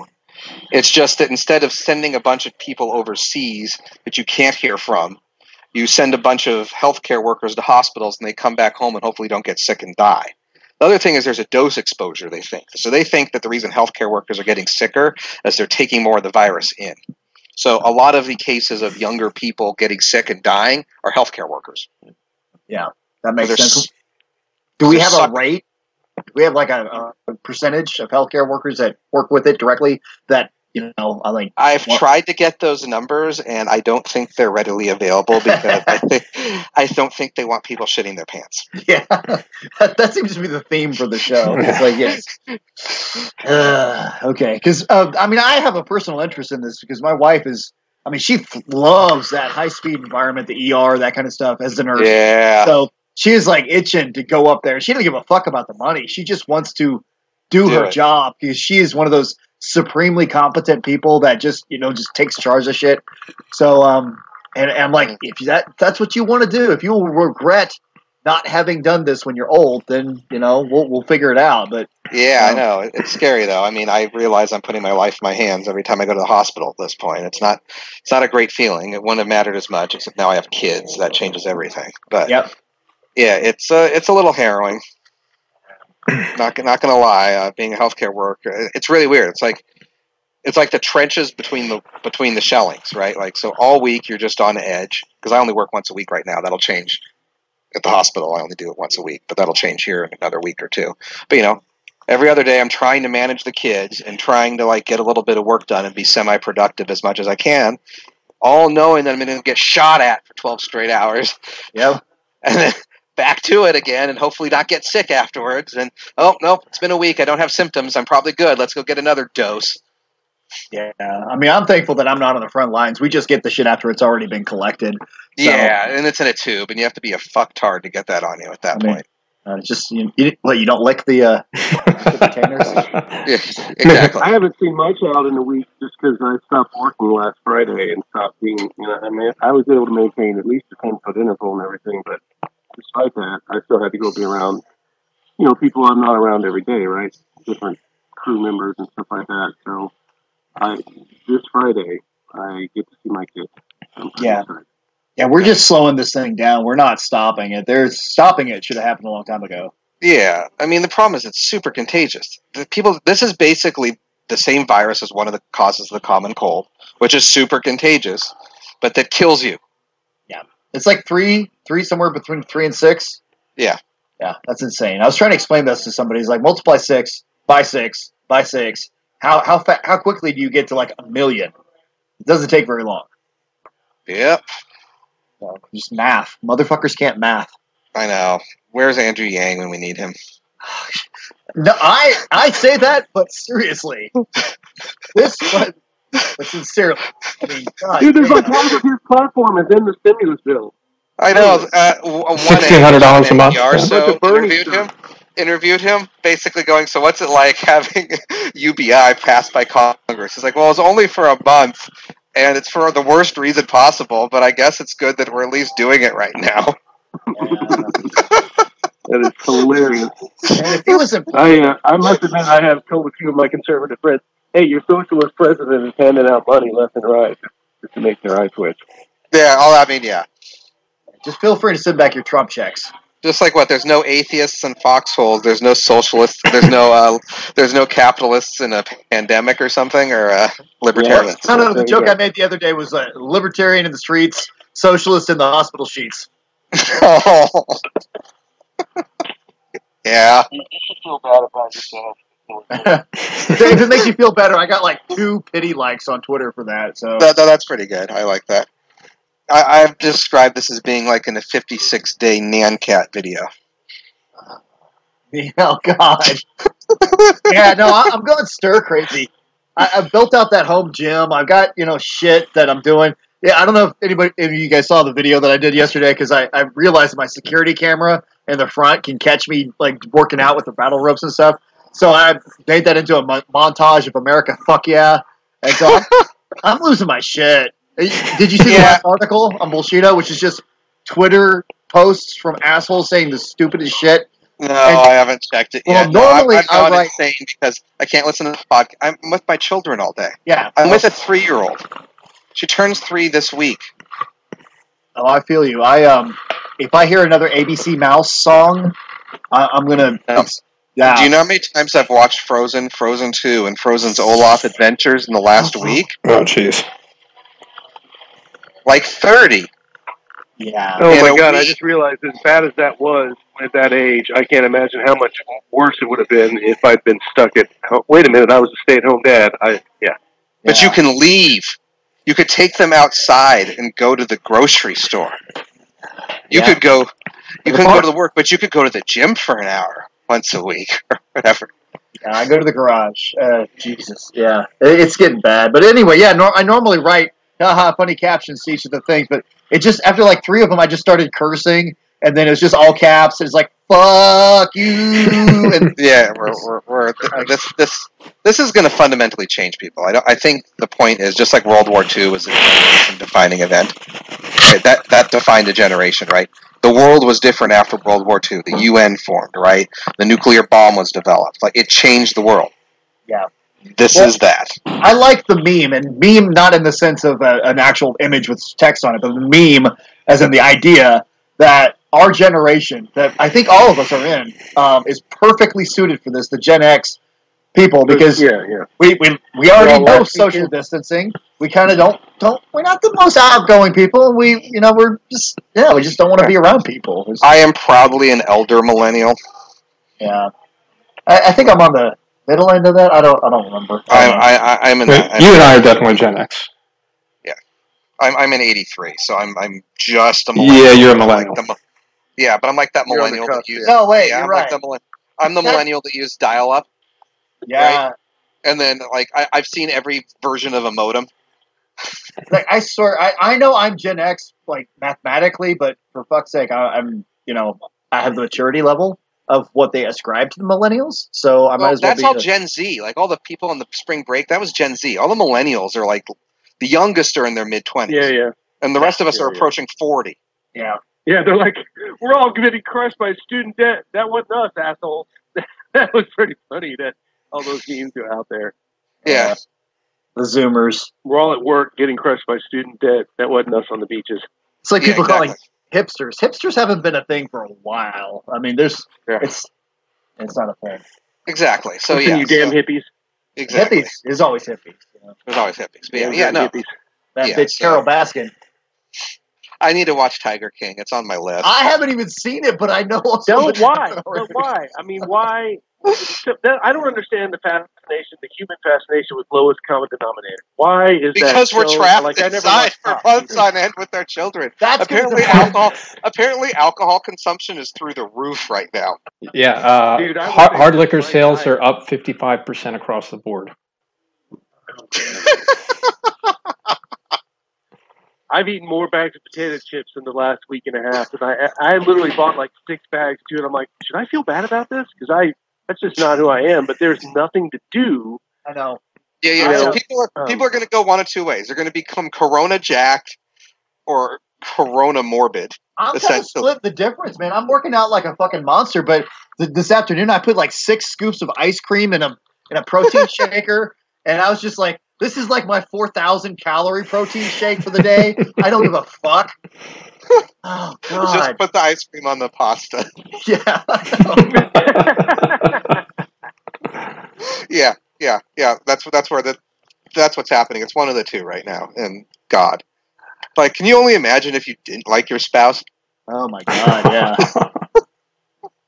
It's just that instead of sending a bunch of people overseas that you can't hear from, you send a bunch of healthcare workers to hospitals and they come back home and hopefully don't get sick and die. The other thing is there's a dose exposure, they think. So they think that the reason healthcare workers are getting sicker is they're taking more of the virus in. So a lot of the cases of younger people getting sick and dying are healthcare workers. Yeah, that makes sense. Do we have a rate? Do we have like a, a percentage of healthcare workers that work with it directly that, you know, I like. I've well- tried to get those numbers, and I don't think they're readily available because I, think, I don't think they want people shitting their pants. Yeah, that, that seems to be the theme for the show. It's like, yes. Uh, okay, because uh, I mean, I have a personal interest in this because my wife is. I mean, she loves that high speed environment, the ER, that kind of stuff as a nurse. Yeah. So she is like itching to go up there. She doesn't give a fuck about the money. She just wants to do, Do her it. job because she is one of those supremely competent people that just you know just takes charge of shit. So um, and, and I'm like, if that that's what you want to do, if you regret not having done this when you're old, then you know we'll we'll figure it out. But Yeah, I know. It's scary though. I mean, I realize I'm putting my life in my hands every time I go to the hospital at this point. It's not it's not a great feeling. It wouldn't have mattered as much, except now I have kids. That changes everything. But yep. yeah, it's uh, it's a little harrowing. Not not gonna lie, uh, being a healthcare worker, it's really weird. It's like it's like the trenches between the between the shellings, right? Like so, all week you're just on edge because I only work once a week right now. That'll change at the hospital. I only do it once a week, but that'll change here in another week or two. But you know, every other day I'm trying to manage the kids and trying to like get a little bit of work done and be semi-productive as much as I can, all knowing that I'm going to get shot at for 12 straight hours. Yep. And then back to it again and hopefully not get sick afterwards. And oh, no, it's been a week. I don't have symptoms. I'm probably good. Let's go get another dose. Yeah, I mean, I'm thankful that I'm not on the front lines. We just get the shit after it's already been collected. So, Yeah, and it's in a tube, and you have to be a fucktard to get that on you at that I mean, point. uh, it's just you, you, what, you don't lick the, uh, the containers. Yeah, exactly. I haven't seen my child in a week just because I stopped working last Friday and stopped being, you know, I mean, I was able to maintain at least a 10 foot interval and everything, but despite that, I still had to go be around, you know, people I'm not around every day, right? Different crew members and stuff like that. So I, this Friday, I get to see my kids. Yeah. excited. Yeah, we're just slowing this thing down. We're not stopping it. They're stopping it should have happened a long time ago. Yeah, I mean the problem is it's super contagious. The people, this is basically the same virus as one of the causes of the common cold, which is super contagious, but that kills you. It's like three, three somewhere between three and six. Yeah, Yeah, that's insane. I was trying to explain this to somebody. He's like, multiply six by six by six. How how fa- how quickly do you get to like a million? It doesn't take very long. yep, So, just math. Motherfuckers can't math. I know. Where's Andrew Yang when we need him? No, I I say that, but seriously, this but, but sincerely, I mean, God, Dude, there's damn. like half of his platform is in the stimulus bill. I know. Uh, w- one $1,600 a month. NPR Yeah. so Bunch of interviewed him. Interviewed him, basically going, "So what's it like having UBI passed by Congress?" He's like, "Well, it's only for a month, and it's for the worst reason possible. But I guess it's good that we're at least doing it right now." That is hilarious. And if he was in, I uh, I must admit I have told a few of my conservative friends, "Hey, your socialist president is handing out money left and right just to make their eye twitch." Yeah, all I mean, yeah. just feel free to send back your Trump checks. Just like what? There's no atheists in foxholes. There's no socialists. There's no uh, there's no capitalists in a pandemic or something or uh, libertarians. No, no, the joke. I made the other day was uh, libertarian in the streets, socialist in the hospital sheets. Oh. yeah. You should feel bad about yourself. If it makes you feel better, I got like two pity likes on Twitter for that. So That, that- that's pretty good. I like that. I, I've described this as being like in a 56 day Nyan Cat video. oh god, yeah, no, I, I'm going stir crazy. I, I built out that home gym. I've got you know shit that I'm doing. Yeah, I don't know if anybody, if you guys saw the video that I did yesterday, because I, I realized my security camera in the front can catch me like working out with the battle ropes and stuff. So I made that into a mo- montage of America, fuck yeah. And so I'm, I'm losing my shit. Did you see the last article on Bullshito, which is just Twitter posts from assholes saying the stupidest shit? No, I haven't checked it Well, yet. No, I'm- normally I'm, not insane because I can't listen to the podcast. I'm with my children all day. Yeah. I'm with a three-year-old. She turns three this week. Oh, I feel you. I um, if I hear another ABC Mouse song, I, I'm gonna. Yeah. Do you know how many times I've watched Frozen, Frozen Two, and Frozen's Olaf Adventures in the last oh. week? Oh, jeez. Like thirty. Yeah. Oh In my a god! I just realized as bad as that was at that age, I can't imagine how much worse it would have been if I'd been stuck at. Oh, wait a minute! I was a stay-at-home dad. I yeah. But you can leave. You could take them outside and go to the grocery store. You Yeah. could go. You couldn't go to the work, but you could go to the gym for an hour once a week or whatever. Yeah, I go to the garage. Uh, Jesus, yeah, it's getting bad. But anyway, yeah, nor- I normally write haha funny captions to each of the things, but it just after like three of them, I just started cursing, and then it was just all caps. It's like fuck you, and Yeah, we're, we're, we're this this this is going to fundamentally change people. I don't, I think the point is just like World War II was a generation defining event. Right, that that defined a generation, right? The world was different after World War II. The UN formed, right? The nuclear bomb was developed. Like it changed the world. yeah. This Well- is that. I like the meme, and meme not in the sense of a, an actual image with text on it, but the meme as in the idea that our generation, that I think all of us are in, um, is perfectly suited for this, the Gen X people, because yeah, yeah. we, we, we already know social kids. distancing. We kind of don't don't. We're not the most outgoing people. We you know we're just yeah we just don't want to be around people. It's- I am probably an elder millennial. yeah, I, I think I'm on the middle end of that. I don't I don't remember. I, I, I I'm in Wait, that. you and I are definitely Gen X. I'm I'm in '83, so I'm I'm just a Yeah, millennial. you're a I'm like millennial. the yeah, but I'm like that You're millennial that cusp, used. No, wait, yeah, you're I'm right. Like the, millen- I'm the millennial that used dial-up, yeah, and then like I, I've seen every version of a modem. like I swear I, I know I'm Gen X like mathematically, but for fuck's sake, I, I'm you know I have the maturity level of what they ascribe to the millennials, so I might Well, as well that's be. all a- Gen Z. Like all the people on the spring break, that was Gen Z. All the millennials are like the youngest are in their mid twenties, Yeah, yeah. and the rest of us Yeah, are yeah. approaching forty. yeah. Yeah, they're like, we're all getting crushed by student debt. That wasn't us, assholes. that was pretty funny that all those memes are out there. Yeah, uh, the Zoomers. We're all at work getting crushed by student debt. That wasn't us on the beaches. It's like Yeah, people exactly. calling hipsters. Hipsters haven't been a thing for a while. I mean, there's Yeah. it's it's not a thing. exactly. So Listen, yeah, you damn so- hippies. exactly. Hippies is always hippies. You know? There's always hippies. But yeah, Damn yeah, no. hippies. That Yeah, bitch so- Carole Baskin. I need to watch Tiger King. It's on my list. I haven't even seen it, but I know. so No, much why? about it why? I mean, why? I don't understand the fascination, the human fascination with lowest common denominator. Why is that? because we're so- trapped like, inside for months on end with our children. That's apparently alcohol. Apparently, alcohol consumption is through the roof right now. Yeah, uh, Dude, hard, hard liquor sales high. are up 55% across the board. I've eaten more bags of potato chips in the last week and a half, and I I literally bought like six bags too. And I'm like, should I feel bad about this? Because I that's just not who I am. But there's nothing to do. I know. Yeah, yeah. I so people are Um, people are going to go one of two ways. They're going to become Corona jacked or Corona morbid. I'm kind of Essentially. split the difference, man. I'm working out like a fucking monster, but th- this afternoon I put like six scoops of ice cream in a in a protein shaker, and I was just like, "This is like my 4,000 calorie protein shake for the day." I don't give a fuck. Oh God. Just put the ice cream on the pasta. yeah. yeah, yeah, yeah. That's that's where the that's what's happening. It's one of the two right now. And God, like, can you only imagine if you didn't like your spouse? Oh my god, yeah.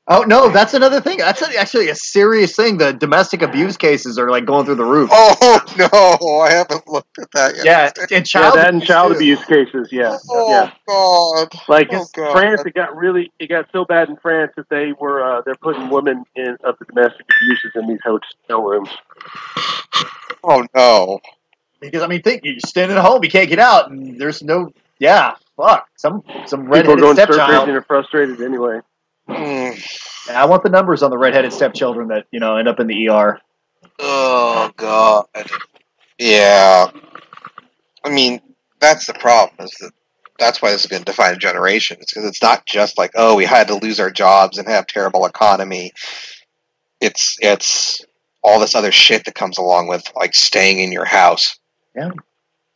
Oh no, that's another thing. That's actually a serious thing. The domestic abuse cases are like going through the roof. Oh no, I haven't looked at that yet. Yeah, and Yeah, child that and child too. abuse cases. Yeah, Oh yeah. God. Like Oh, God. France, it got really, it got so bad in France that they were uh, they're putting women in of the domestic abuses in these hotel rooms. Oh no. because I mean, think you're standing at home, you can't get out, and there's no, yeah, fuck, some some People are redheaded going stir crazy stepchild. and are frustrated anyway. I want the numbers on the redheaded stepchildren that you know end up in the ER. Oh god. Yeah. I mean, that's the problem. Is that that's why this is going to define a generation. It's because it's not just like, oh, we had to lose our jobs and have terrible economy. It's it's all this other shit that comes along with like staying in your house. Yeah.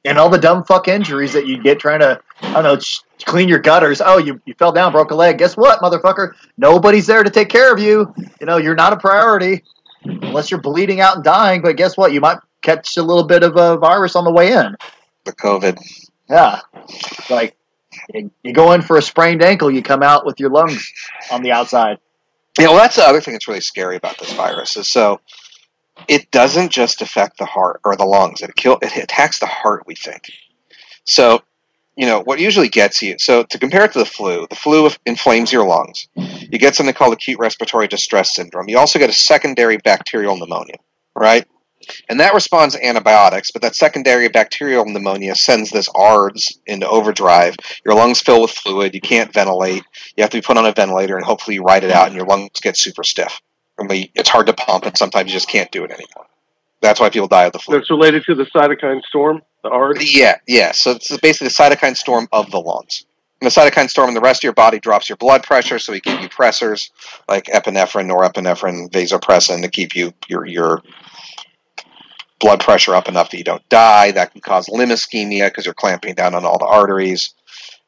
And all the dumb fuck injuries that you get trying to, I don't know, clean your gutters. Oh, you, you fell down, broke a leg. Guess what, motherfucker? Nobody's there to take care of you. You know, you're not a priority unless you're bleeding out and dying. But guess what? You might catch a little bit of a virus on the way in. The COVID. Yeah. Like, you you go in for a sprained ankle, you come out with your lungs on the outside. Yeah, well, that's uh, the other thing that's really scary about this virus is so it doesn't just affect the heart or the lungs. It kill it attacks the heart. We think. So, you know what usually gets you. So to compare it to the flu, the flu inflames your lungs. You get something called acute respiratory distress syndrome. You also get a secondary bacterial pneumonia, right? And that responds to antibiotics, but that secondary bacterial pneumonia sends this ARDS into overdrive. Your lungs fill with fluid. You can't ventilate. You have to be put on a ventilator, and hopefully you ride it out, and your lungs get super stiff. Mean, it's hard to pump, and sometimes you just can't do it anymore. That's why people die of the flu. That's related to the cytokine storm, the ARD. Yeah, yeah. So it's basically the cytokine storm of the lungs. And the cytokine storm in the rest of your body drops your blood pressure, so we give you pressors like epinephrine, norepinephrine, vasopressin to keep you your your blood pressure up enough that you don't die. That can cause limb ischemia because you're clamping down on all the arteries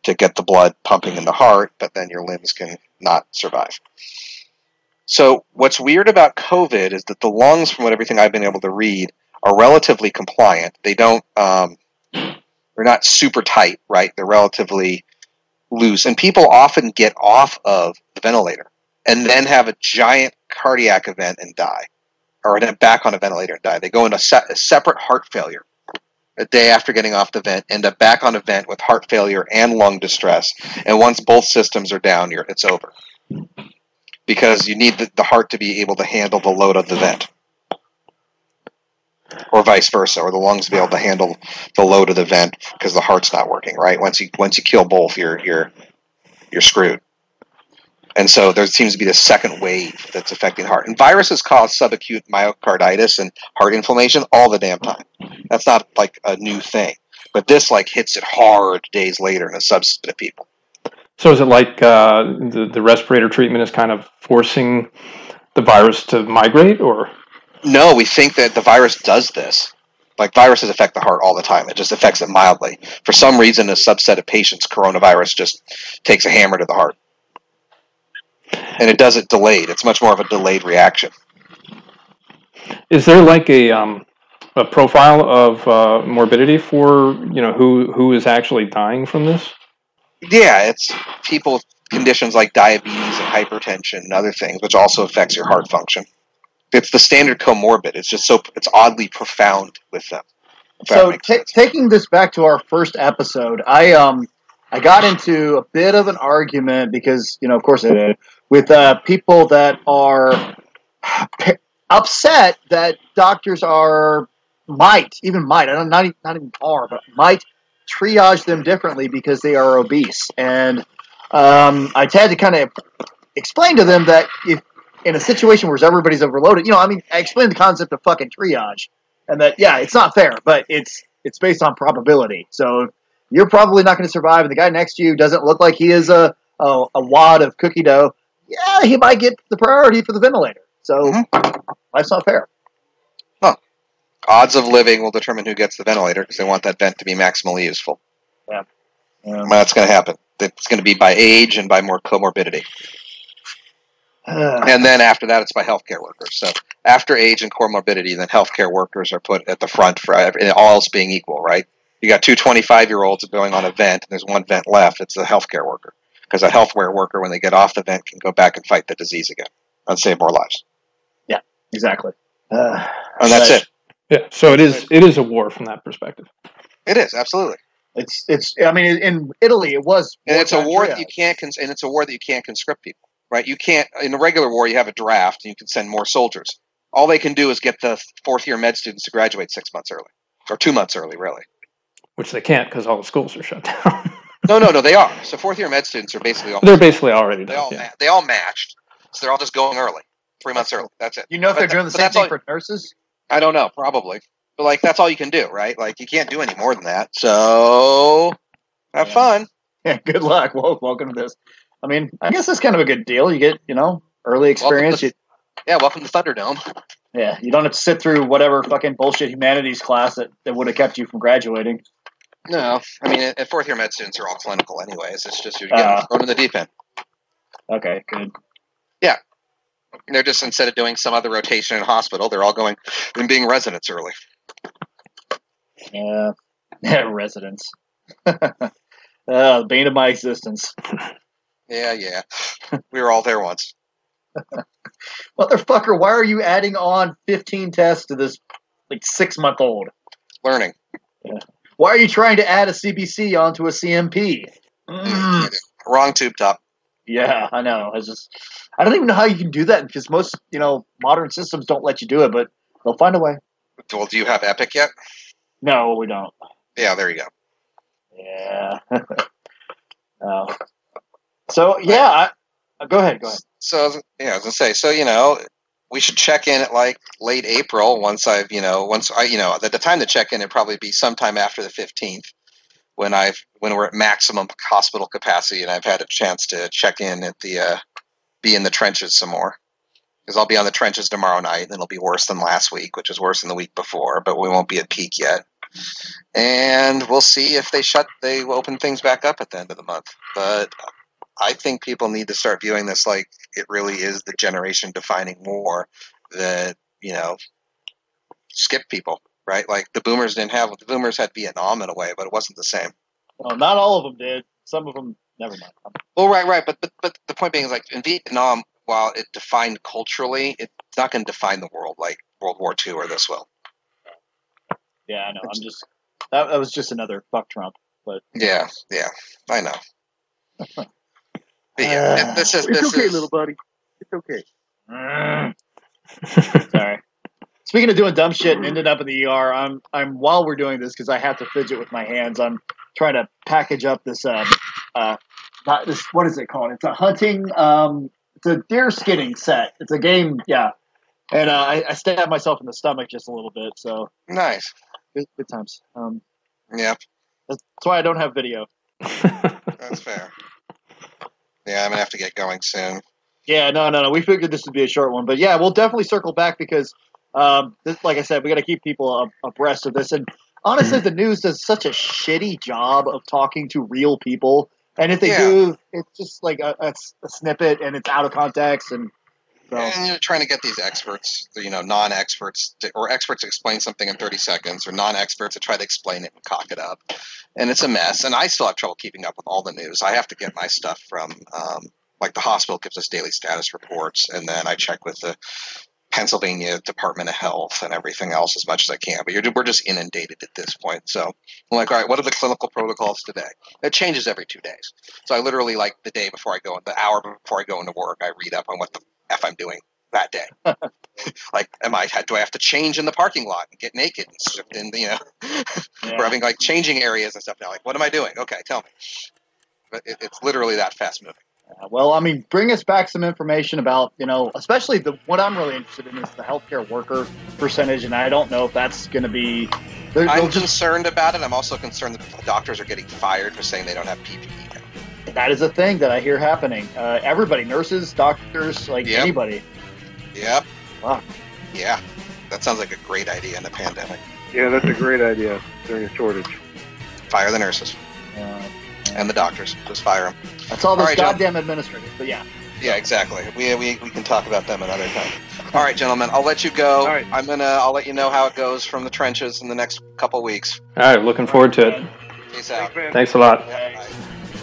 to get the blood pumping in the heart, but then your limbs can not survive. So what's weird about COVID is that the lungs, from what everything I've been able to read, are relatively compliant. They don't, um, they're not super tight, right? They're relatively loose, and people often get off of the ventilator and then have a giant cardiac event and die, or then back on a ventilator and die. They go into se- a separate heart failure a day after getting off the vent, end up back on a vent with heart failure and lung distress, and once both systems are down, you're, it's over because you need the, the heart to be able to handle the load of the vent. Or vice versa or the lungs to be able to handle the load of the vent because the heart's not working right? Once you once you kill both you're you're you're screwed. And so there seems to be this second wave that's affecting heart. And viruses cause subacute myocarditis and heart inflammation all the damn time. That's not like a new thing. But this like hits it hard days later in a subset of people So is it like uh, the the respirator treatment is kind of forcing the virus to migrate, or No, we think that the virus does this. Like viruses affect the heart all the time. It just affects it mildly. For some reason, a subset of patients, coronavirus just takes a hammer to the heart, and it does it delayed. It's much more of a delayed reaction. is there like a um, a profile of uh, morbidity for you know who who is actually dying from this? Yeah, it's people with conditions like diabetes and hypertension and other things, which also affects your heart function. It's the standard comorbid. It's just so it's oddly profound with them. So makes ta taking this back to our first episode, I um I got into a bit of an argument because you know of course I did with uh, people that are p- upset that doctors are might even might I don't not even, not even are but might triage them differently because they are obese and um, I had to kind of explain to them that if in a situation where everybody's overloaded, you know, I mean, I explained the concept of fucking triage and that yeah, it's not fair, but it's it's based on probability. So you're probably not going to survive, and the guy next to you doesn't look like he is a a, a wad of cookie dough. Yeah, he might get the priority for the ventilator. So life's not fair. Odds of living will determine who gets the ventilator because they want that vent to be maximally useful. Yeah. Well, that's going to happen. It's going to be by age and by more comorbidity. and then after that, it's by healthcare workers. So after age and comorbidity, then healthcare workers are put at the front for all else being equal, right? You got two 25 year olds going on a vent, and there's one vent left. It's the healthcare worker. Because a healthcare worker, when they get off the vent, can go back and fight the disease again and save more lives. Yeah, exactly. Uh, And that's it. Yeah, so it is it is a war from that perspective. It is, absolutely. It's it's. I mean, in Italy, it was. And it's a war triage. that you can't, cons- and it's a war that you can't conscript people, right? You can't in a regular war. You have a draft, and you can send more soldiers. All they can do is get the fourth year med students to graduate six months early, or two months early, really. Which they can't because all the schools are shut down. No, no, no, they are. So fourth year med students are basically all they're basically already they done. all yeah. ma- they all matched, so they're all just going early, three months early. That's it. You know if But they're tha- doing the same thing all- for nurses? I don't know, probably, but like that's all you can do, right? Like you can't do any more than that. So have fun. Yeah, good luck. Well, welcome to this. I mean, I guess it's kind of a good deal. You get, you know, early experience. to- You, Yeah, welcome to Thunderdome. yeah, you don't have to sit through whatever fucking bullshit humanities class that, that would have kept you from graduating. No, I mean, at fourth year med students are all clinical, anyways. It's just you're getting Uh. thrown in the deep end. Okay, good. Yeah, they're just instead of doing some other rotation in hospital, they're all going and being residents early. Yeah, residents. uh, bane of my existence. Yeah, yeah, we were all there once. Motherfucker, why are you adding on 15 tests to this like six month old? Learning. Yeah. Why are you trying to add a CBC onto a CMP? Mm. Wrong tube top. Yeah, I know. I just, I don't even know how you can do that because most, you know, modern systems don't let you do it, but they'll find a way. Well, do you have Epic yet? No, we don't. Yeah, there you go. Yeah. oh. So yeah, I, uh, go ahead. Go ahead. So yeah, I was gonna say. So you know, we should check in at like late April. Once I've you know, once I you know, at the time to check in, it'd probably be sometime after the fifteenth, when I've when we're at maximum hospital capacity and I've had a chance to check in at the uh, be in the trenches some more. Because I'll be on the trenches tomorrow night, and it'll be worse than last week, which is worse than the week before. But we won't be at peak yet, and we'll see if they shut, they open things back up at the end of the month. But I think people need to start viewing this like it really is the generation defining war that you know skip people, right? Like the boomers didn't have the boomers had Vietnam in a way, but it wasn't the same. Well, not all of them did. Some of them, never mind. Well, right, right, but but but the point being is like in Vietnam, while it defined culturally, it's not going to define the world like World War II or this will. Yeah, I know. I'm just that, that was just another fuck Trump. But Yeah, yeah, I know. But yeah, it- this is It's this okay, is little buddy. It's okay. Sorry. Speaking of doing dumb shit and ended up in the ER, I'm I'm while we're doing this because I have to fidget with my hands. I'm trying to package up this um uh not this what is it called? It's a hunting um it's a deer skinning set. It's a game, yeah. And uh, I, I stabbed myself in the stomach just a little bit, so nice. good, good times. Um, Yeah, that's, that's why I don't have video. that's fair. Yeah, I'm gonna have to get going soon. Yeah, no, no, no. We figured this would be a short one, but yeah, we'll definitely circle back because, um, this, like I said, we got to keep people ab- abreast of this. And honestly, the news does such a shitty job of talking to real people. And if they Yeah. do, it's just like a snippet and it's out of context. And so, And you're trying to get these experts, you know, non-experts, to, or experts to explain something in 30 seconds, or non-experts to try to explain it and cock it up, and it's a mess. And I still have trouble keeping up with all the news. I have to get my stuff from, um, like the hospital gives us daily status reports, and then I check with the Pennsylvania Department of Health and everything else as much as I can. But you're, we're just inundated at this point. So I'm like, all right, what are the clinical protocols today? It changes every two days. So I literally like the day before I go, the hour before I go into work, I read up on what the f I'm doing that day. like, am I do I have to change in the parking lot and get naked and shift in? You know, we're having like changing areas and stuff now. Like, what am I doing? Okay, tell me. But it, it's literally that fast moving. Uh, well, I mean, bring us back some information about, you know, especially the what I'm really interested in is the healthcare worker percentage. And I don't know if that's going to be. they're- I'm they'll just- concerned about it. I'm also concerned that doctors are getting fired for saying they don't have PPE. now. that is a thing that I hear happening. Uh, everybody, nurses, doctors, like Yep. anybody. Yep. Wow. Yeah. That sounds like a great idea in a pandemic. Yeah, that's a great idea during a shortage. Fire the nurses Uh, and the doctors. Just fire them. That's all those All right, John. goddamn administrators. But yeah. Yeah, exactly. We, we, we can talk about them another time. All right, gentlemen, I'll let you go. All right. I'm gonna I'll let you know how it goes from the trenches in the next couple weeks. All right, looking forward to it. Peace out. Thanks a lot.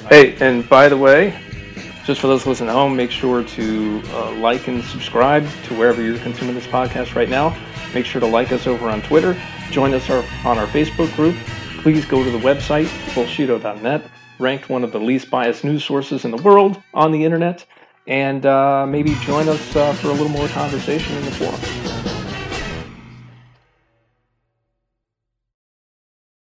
Hey, and by the way, just for those listening at home, make sure to uh, like and subscribe to wherever you're consuming this podcast right now. Make sure to like us over on Twitter. Join us our, on our Facebook group. Please go to the website, bullshito.net, ranked one of the least biased news sources in the world on the internet, and uh, maybe join us uh, for a little more conversation in the forum.